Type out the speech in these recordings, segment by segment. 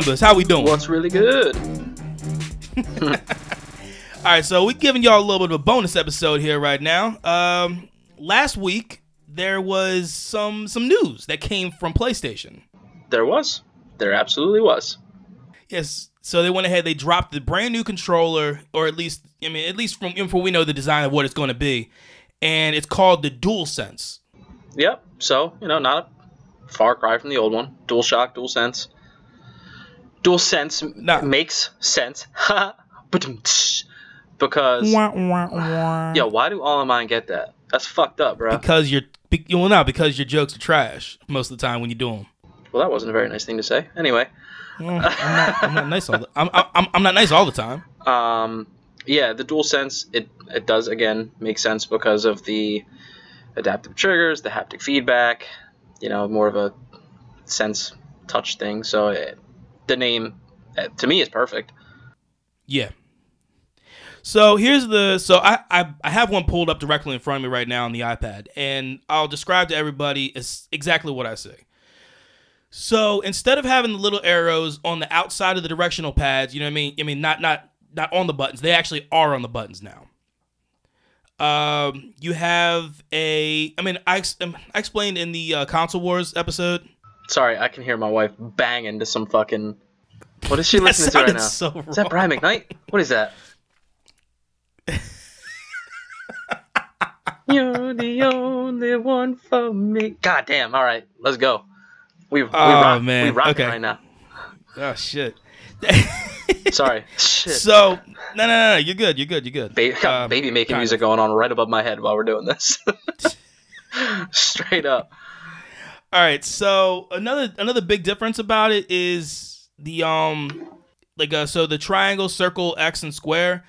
members, how we doing? What's really good? All right, so we're giving y'all a little bit of a bonus episode here right now. Um, last week there was some some news that came from PlayStation. There was. There absolutely was. Yes, so they went ahead. They dropped the brand new controller, or at least I mean, at least from from we know the design of what it's going to be, and it's called the DualSense. Yep. So you know, not a far cry from the old one. Dual Shock, Dual Sense. Dual Sense Nah. makes sense. because yo, why do all of mine get that? That's fucked up, bro. Because you're well, not because your jokes are trash most of the time when you do them. Well, that wasn't a very nice thing to say. Anyway, I'm not, I'm not nice all the I'm, I'm I'm not nice all the time. um, yeah, the dual sense it it does again make sense because of the adaptive triggers, the haptic feedback. You know, more of a sense touch thing. So it, the name uh, to me is perfect. Yeah. So here's the so I, I I have one pulled up directly in front of me right now on the iPad, and I'll describe to everybody is exactly what I say. So instead of having the little arrows on the outside of the directional pads, you know what I mean? I mean not not not on the buttons. They actually are on the buttons now. Um, you have a. I mean, I, um, I explained in the uh, console wars episode. Sorry, I can hear my wife banging to some fucking. What is she listening to right now? so Is that. Brian McKnight? What is that? You're the only one for me. God damn! All right, let's go. We, we Oh, rock, man. we rocking Okay. right now. Oh shit. Sorry, shit. So no, no, no, no, you're good. You're good. You're good. Ba- Um, baby making music of. going on right above my head while we're doing this. Straight up. All right. So another another big difference about it is the um like uh so the triangle, circle, X, and square.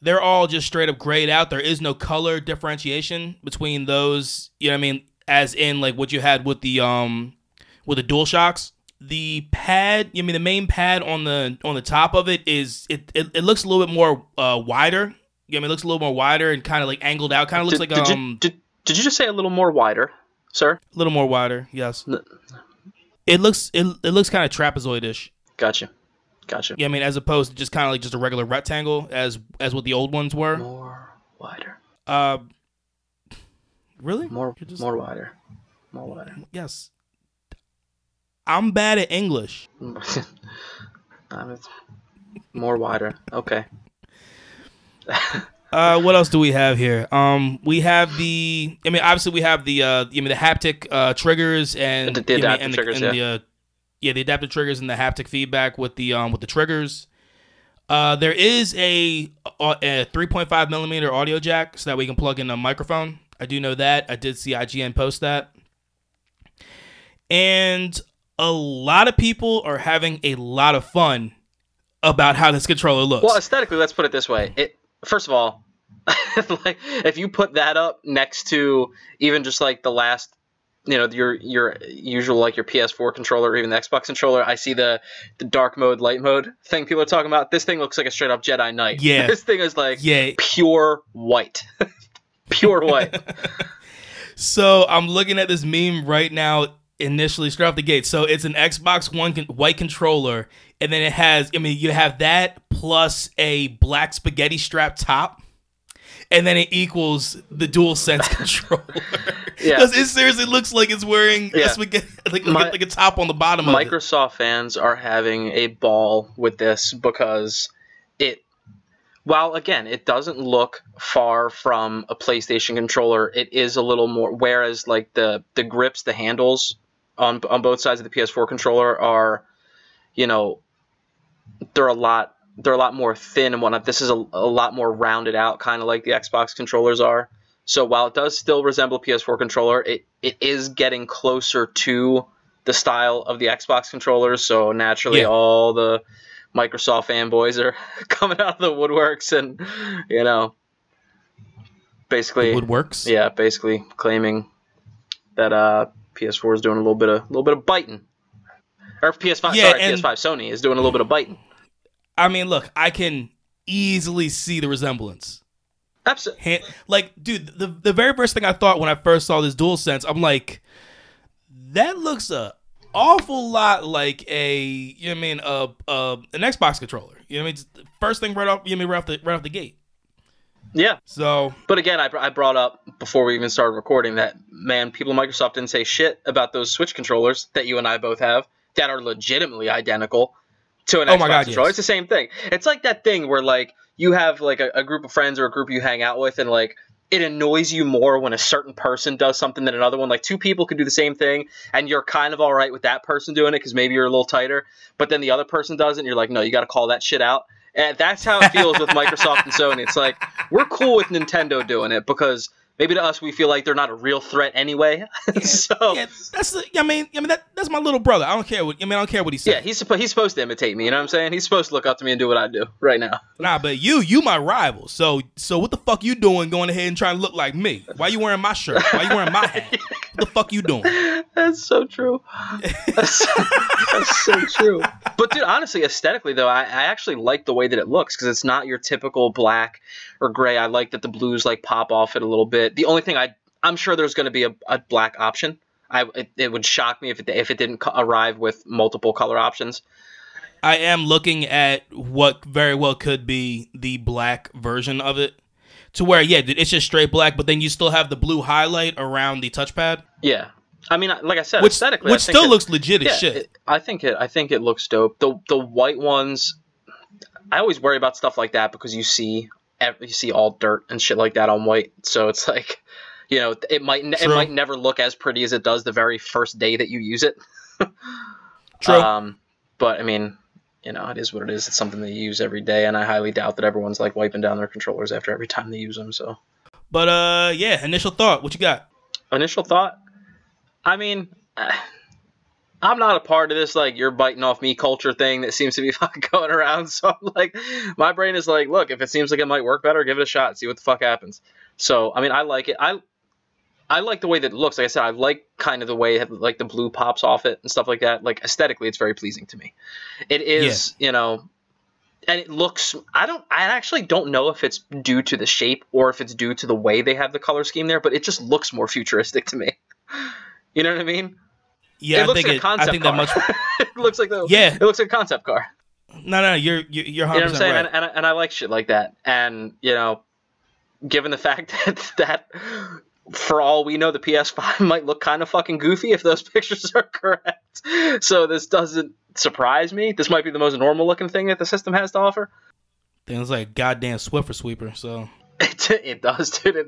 They're all just straight up grayed out. There is no color differentiation between those. You know what I mean? As in like what you had with the um with the dual shocks. The pad, I mean the main pad on the on the top of it is it it, it looks a little bit more uh wider. Yeah, I mean it looks a little more wider and kind of like angled out. Kind of looks Did, like did um you, did, did you just say a little more wider, sir? a little more wider. Yes. N- It looks it, it looks kind of trapezoidish. Gotcha. Gotcha. Yeah, I mean, as opposed to just kind of like just a regular rectangle, as as what the old ones were. More wider. Uh, really? More just- more wider. More wider. Yes. I'm bad at English. More wider. Okay. Uh, what else do we have here? Um, we have the. I mean, obviously we have the. Uh, I mean, the haptic uh, triggers and The- the I mean, adaptive and the, triggers, and the, uh, yeah, the adaptive triggers and the haptic feedback with the um with the triggers. Uh, there is a, a, a 3.5 millimeter audio jack so that we can plug in a microphone. I do know that. I did see IGN post that. And a lot of people are having a lot of fun about how this controller looks. Well, aesthetically, let's put it this way. It first of all, like if you put that up next to even just like the last, you know, your your usual like your PS4 controller or even the Xbox controller, I see the the dark mode, light mode thing people are talking about. This thing looks like a straight up Jedi Knight. Yeah. this thing is like yeah, pure white, pure white. So I'm looking at this meme right now. Initially, straight off the gate. So it's an Xbox One con- white controller, and then it has. I mean, you have that plus a black spaghetti strap top, and then it equals the Dual Sense controller. Yeah. because it seriously looks like it's wearing Yeah. a spaghetti, like, My- like, a top on the bottom of it. Microsoft fans are having a ball with this because it, while again, it doesn't look far from a PlayStation controller, it is a little more. Whereas, like the the grips, the handles on on both sides of the PS4 controller are, you know, they're a lot they're a lot more thin and whatnot. This is a, a lot more rounded out, kind of like the Xbox controllers are. So while it does still resemble a PS4 controller, it, it is getting closer to the style of the Xbox controllers. So naturally, Yeah. all the Microsoft fanboys are coming out of the woodworks and, you know, basically, Woodworks. yeah, basically claiming that uh, PS4 is doing a little bit of a little bit of biting, or PS5. Yeah, sorry, and- PS5 Sony is doing a little bit of biting. I mean, look, I can easily see the resemblance. Absolutely. hand, like dude the the very first thing i thought when i first saw this dual sense i'm like that looks a awful lot like a you know what I mean uh uh an Xbox controller. You know what I mean? Just First thing right off you know I mean right off the right off the gate. Yeah, So but again, I, I brought up before we even started recording that man, people at Microsoft didn't say shit about those Switch controllers that you and I both have that are legitimately identical to an Oh Xbox my God, controller. yes. It's the same thing. It's like that thing where like you have like a, a group of friends or a group you hang out with, and like it annoys you more when a certain person does something than another one. Like two people can do the same thing, and you're kind of all right with that person doing it because maybe you're a little tighter, but then the other person does it, and you're like, no, you got to call that shit out. And that's how it feels with Microsoft and Sony. It's like we're cool with Nintendo doing it because maybe to us we feel like they're not a real threat anyway. so yeah, that's the, I mean I mean that that's my little brother. I don't care what I mean I don't care what he says. yeah, he's supposed he's supposed to imitate me. You know what I'm saying? He's supposed to look up to me and do what I do right now. Nah, but you you my rival. So so what the fuck you doing going ahead and trying to look like me? Why you wearing my shirt? Why you wearing my hat? The fuck you doing? That's so true. That's, that's so true. But dude, honestly, aesthetically though, I, I actually like the way that it looks because it's not your typical black or gray. I like that the blues like pop off it a little bit. The only thing I I'm sure there's going to be a, a black option. I it, it would shock me if it if it didn't co- arrive with multiple color options. I am looking at what very well could be the black version of it. To where, yeah, it's just straight black, but then you still have the blue highlight around the touchpad, Yeah. I mean, like I said, which aesthetically, I which think still it- looks legit as yeah, shit. it- I think it. I think it looks dope. The the white ones. I always worry about stuff like that because you see you see all dirt and shit like that on white. So it's like, you know, it might it might never look as pretty as it does the very first day that you use it. True. Um, but I mean, you know, it is what it is. It's something they use every day, and I highly doubt that everyone's like wiping down their controllers after every time they use them. So but uh, yeah, initial thought. What you got? initial thought i mean i'm not a part of this like you're biting off me culture thing that seems to be fucking going around so i'm like my brain is like look if it seems like it might work better give it a shot see what the fuck happens so i mean i like it i i like the way that it looks like i said i like kind of the way it, like the blue pops off it and stuff like that like aesthetically it's very pleasing to me it is you know and it looks i don't i actually don't know if it's due to the shape or if it's due to the way they have the color scheme there but it just looks more futuristic to me you know what i mean Yeah, it I looks think like a it, I concept think car. that much. it looks like the Yeah. it looks like a concept car No, no, you're you're, you're you know what i'm saying right. and, and, and i like shit like that and you know given the fact that that for all we know the ps5 might look kind of fucking goofy if those pictures are correct so this doesn't surprise me this might be the most normal looking thing that the system has to offer Things like goddamn Swiffer sweeper. So It, it does, dude. It,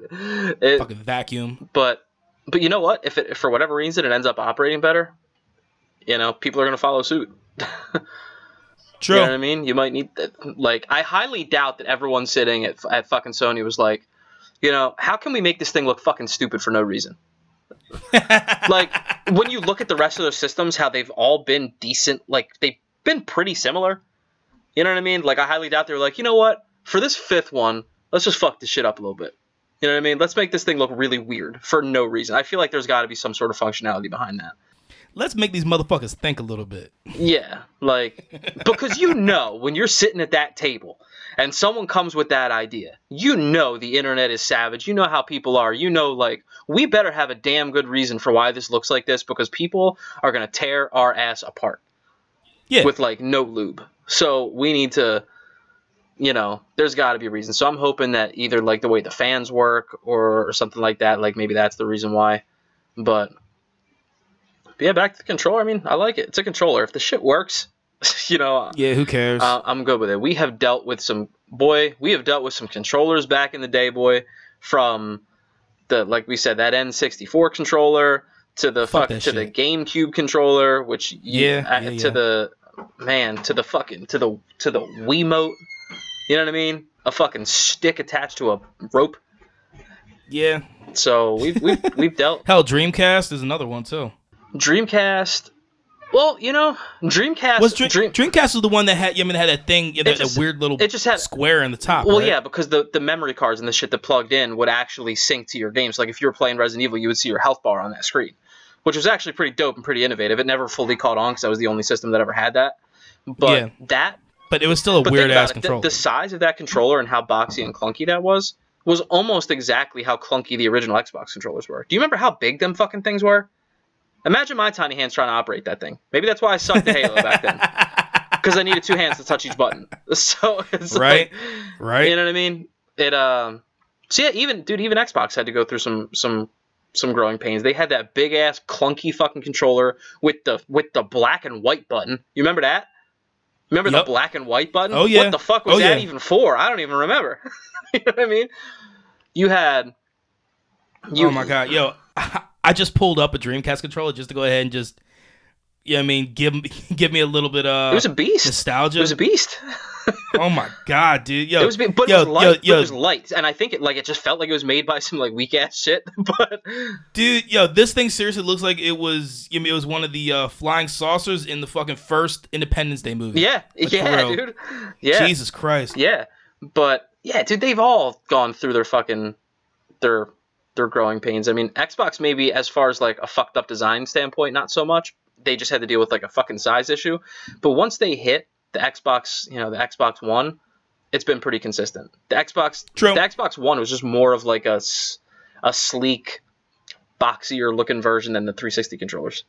it, fucking vacuum. but but you know what? If it if for whatever reason it ends up operating better, you know, people are gonna follow suit. True. You know what I mean? You might need like I highly doubt that everyone sitting at at fucking Sony was like, you know, how can we make this thing look fucking stupid for no reason? like when you look at the rest of their systems, how they've all been decent, like they've been pretty similar. You know what I mean? Like I highly doubt they were like, you know what? For this fifth one, let's just fuck this shit up a little bit. You know what I mean? Let's make this thing look really weird for no reason. I feel like there's got to be some sort of functionality behind that. Let's make these motherfuckers think a little bit. Yeah, like because you know when you're sitting at that table and someone comes with that idea, you know the internet is savage. You know how people are. You know like we better have a damn good reason for why this looks like this because people are going to tear our ass apart Yeah. with like no lube. So we need to you know, there's got to be a reason. So I'm hoping that either like the way the fans work or, or something like that, like maybe that's the reason why. But but yeah, back to the controller. I mean, I like it. It's a controller. If the shit works, you know, yeah. Who cares? uh, I'm good with it. We have dealt with some boy. We have dealt with some controllers back in the day, boy. From the like we said that N64 controller to the Fuck fuck, to the. GameCube controller, which Yeah, uh, yeah, to yeah. the man to the fucking to the to the Wiimote. You know what I mean? A fucking stick attached to a rope. yeah. So we've we've, we've dealt Hell, Dreamcast is another one too. Dreamcast. Well, you know, Dreamcast. Was Dream, Dream, Dreamcast was the one that had? I mean, had that thing, that, just- that weird little it just had- square in the top. Well, right? yeah, because the, the memory cards and the shit that plugged in would actually sync to your games. Like if you were playing Resident Evil, you would see your health bar on that screen, which was actually pretty dope and pretty innovative. It never fully caught on because that was the only system that ever had that. But Yeah. that, but it was still a weird ass about it, control. the, the size of that controller and how boxy and clunky that was was almost exactly how clunky the original Xbox controllers were. Do you remember how big them fucking things were? Imagine my tiny hands trying to operate that thing. Maybe that's why I sucked at Halo back then. Because I needed two hands to touch each button. So it's Right. like, right? you know what I mean? It um. So yeah, even dude, even Xbox had to go through some some some growing pains. They had that big ass clunky fucking controller with the with the black and white button. You remember that? Remember Yep. the black and white button? Oh, yeah. What the fuck was Oh, that yeah. even for? I don't even remember. you know what I mean? You had. You, oh my god, yo, I just pulled up a Dreamcast controller just to go ahead and just, yeah, I mean, give me give me a little bit of It was a beast. nostalgia. It was a beast. oh my god, dude, yo, it was, but yo, it was light. yo, yo. It was light, and I think it like it just felt like it was made by some like weak ass shit. But dude, yo, this thing seriously looks like it was. I mean, it was one of the uh, flying saucers in the fucking first Independence Day movie. yeah, for yeah, dude. Yeah, Jesus Christ. Yeah, but yeah, dude, they've all gone through their fucking their their growing pains. I mean, Xbox maybe as far as like a fucked up design standpoint, not so much. They just had to deal with like a fucking size issue. But once they hit the Xbox, you know, the Xbox One, it's been pretty consistent. The Xbox, True. the Xbox One was just more of like a a sleek, boxier looking version than the 360 controllers.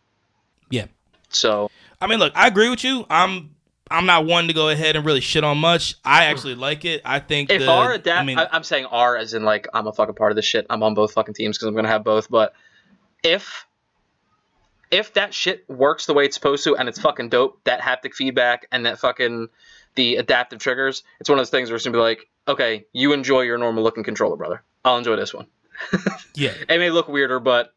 Yeah. So I mean, look, I agree with you. I'm I'm not one to go ahead and really shit on much. I mm. actually like it. I think if the, R adapt, I mean, I, am saying R as in like I'm a fucking part of this shit. I'm on both fucking teams because I'm gonna have both. But if if that shit works the way it's supposed to and it's fucking dope, that haptic feedback and that fucking the adaptive triggers, it's one of those things where it's gonna be like, okay, you enjoy your normal looking controller, brother. I'll enjoy this one. yeah. It may look weirder, but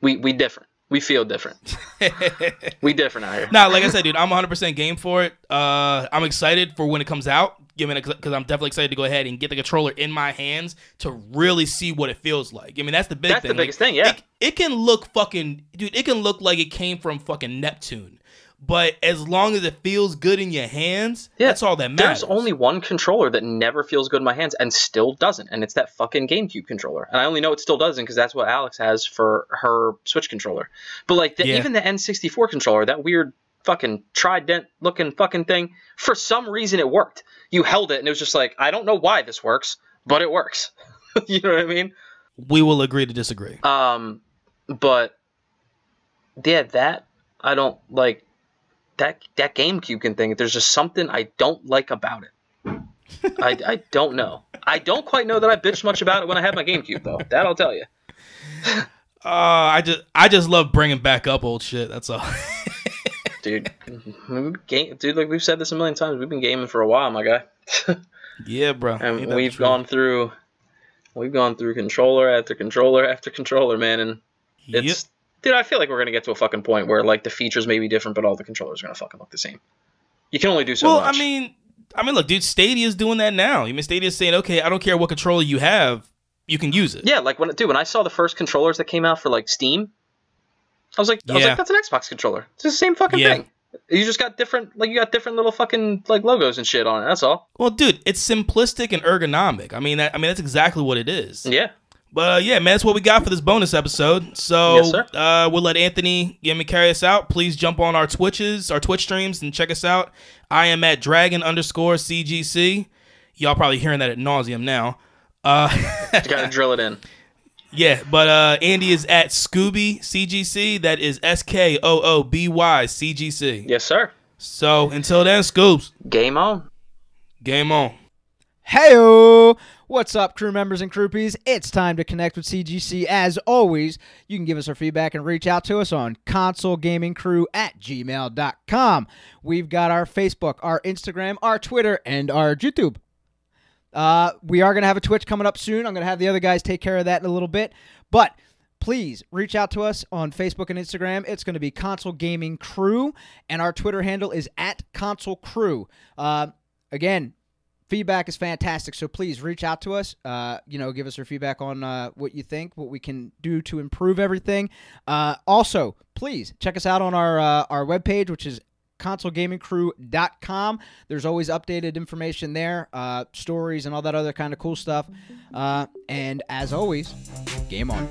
we we different. We feel different. We different out here. Nah, like I said, dude, I'm 100% game for it. Uh, I'm excited for when it comes out. Given it, because I'm definitely excited to go ahead and get the controller in my hands to really see what it feels like. I mean, that's the big That's thing. the biggest thing, yeah. It, it can look fucking, dude. It can look like it came from fucking Neptune. But as long as it feels good in your hands, Yeah, that's all that matters. There's only one controller that never feels good in my hands and still doesn't, and it's that fucking GameCube controller. And I only know it still doesn't because that's what Alex has for her Switch controller. But like the, Yeah. even the N64 controller, that weird fucking trident looking fucking thing, for some reason it worked. You held it and it was just like, I don't know why this works, but it works. you know what I mean? we will agree to disagree. Um, but yeah, that I don't like that that GameCube can thing. There's just something I don't like about it. I, I don't know. I don't quite know that I bitched much about it when I had my GameCube though. That I'll tell you. Uh, I just, I just love bringing back up old shit. That's all. Dude, game, dude, like we've said this a million times, we've been gaming for a while, my guy, yeah, bro. And we've gone through, we've gone through controller after controller after controller, man, and Yep. Dude, I feel like we're gonna get to a fucking point where like the features may be different, but all the controllers are gonna fucking look the same. You can only do so well, much. I mean, I mean, look, dude, Stadia's doing that now. I mean, Stadia's saying, okay, I don't care what controller you have, you can use it. yeah, like when dude, when I saw the first controllers that came out for like Steam, I was like, I was Yeah. like, that's an Xbox controller. It's the same fucking Yeah. thing. You just got different, like you got different little fucking like logos and shit on it. That's all. Well, dude, it's simplistic and ergonomic. I mean, that, I mean, that's exactly what it is. Yeah. But uh, yeah, man, that's what we got for this bonus episode. So Yes, sir. uh, we'll let Anthony give me carry us out. Please jump on our Twitches, our Twitch streams, and check us out. I am at Dragon underscore CGC. Y'all probably hearing that at nauseum now. Uh, gotta drill it in. yeah, but uh, Andy is at Skooby CGC. That is S K O O B Y CGC. Yes, sir. So until then, Scoops, Game on. game on. Heyo! What's up, crew members and groupies? It's time to connect with CGC. As always, you can give us our feedback and reach out to us on consolegamingcrew at gmail.com. We've got our Facebook, our Instagram, our Twitter, and our YouTube. Uh, we are going to have a Twitch coming up soon. I'm going to have the other guys take care of that in a little bit. But please reach out to us on Facebook and Instagram. It's going to be Console Gaming Crew, and our Twitter handle is at Console Crew. Uh, again, feedback is fantastic so please reach out to us uh, you know give us your feedback on uh, what you think what we can do to improve everything. Uh, also please check us out on our uh, our webpage which is consolegamingcrew.com there's always updated information there uh, stories and all that other kind of cool stuff. Uh, and as always game on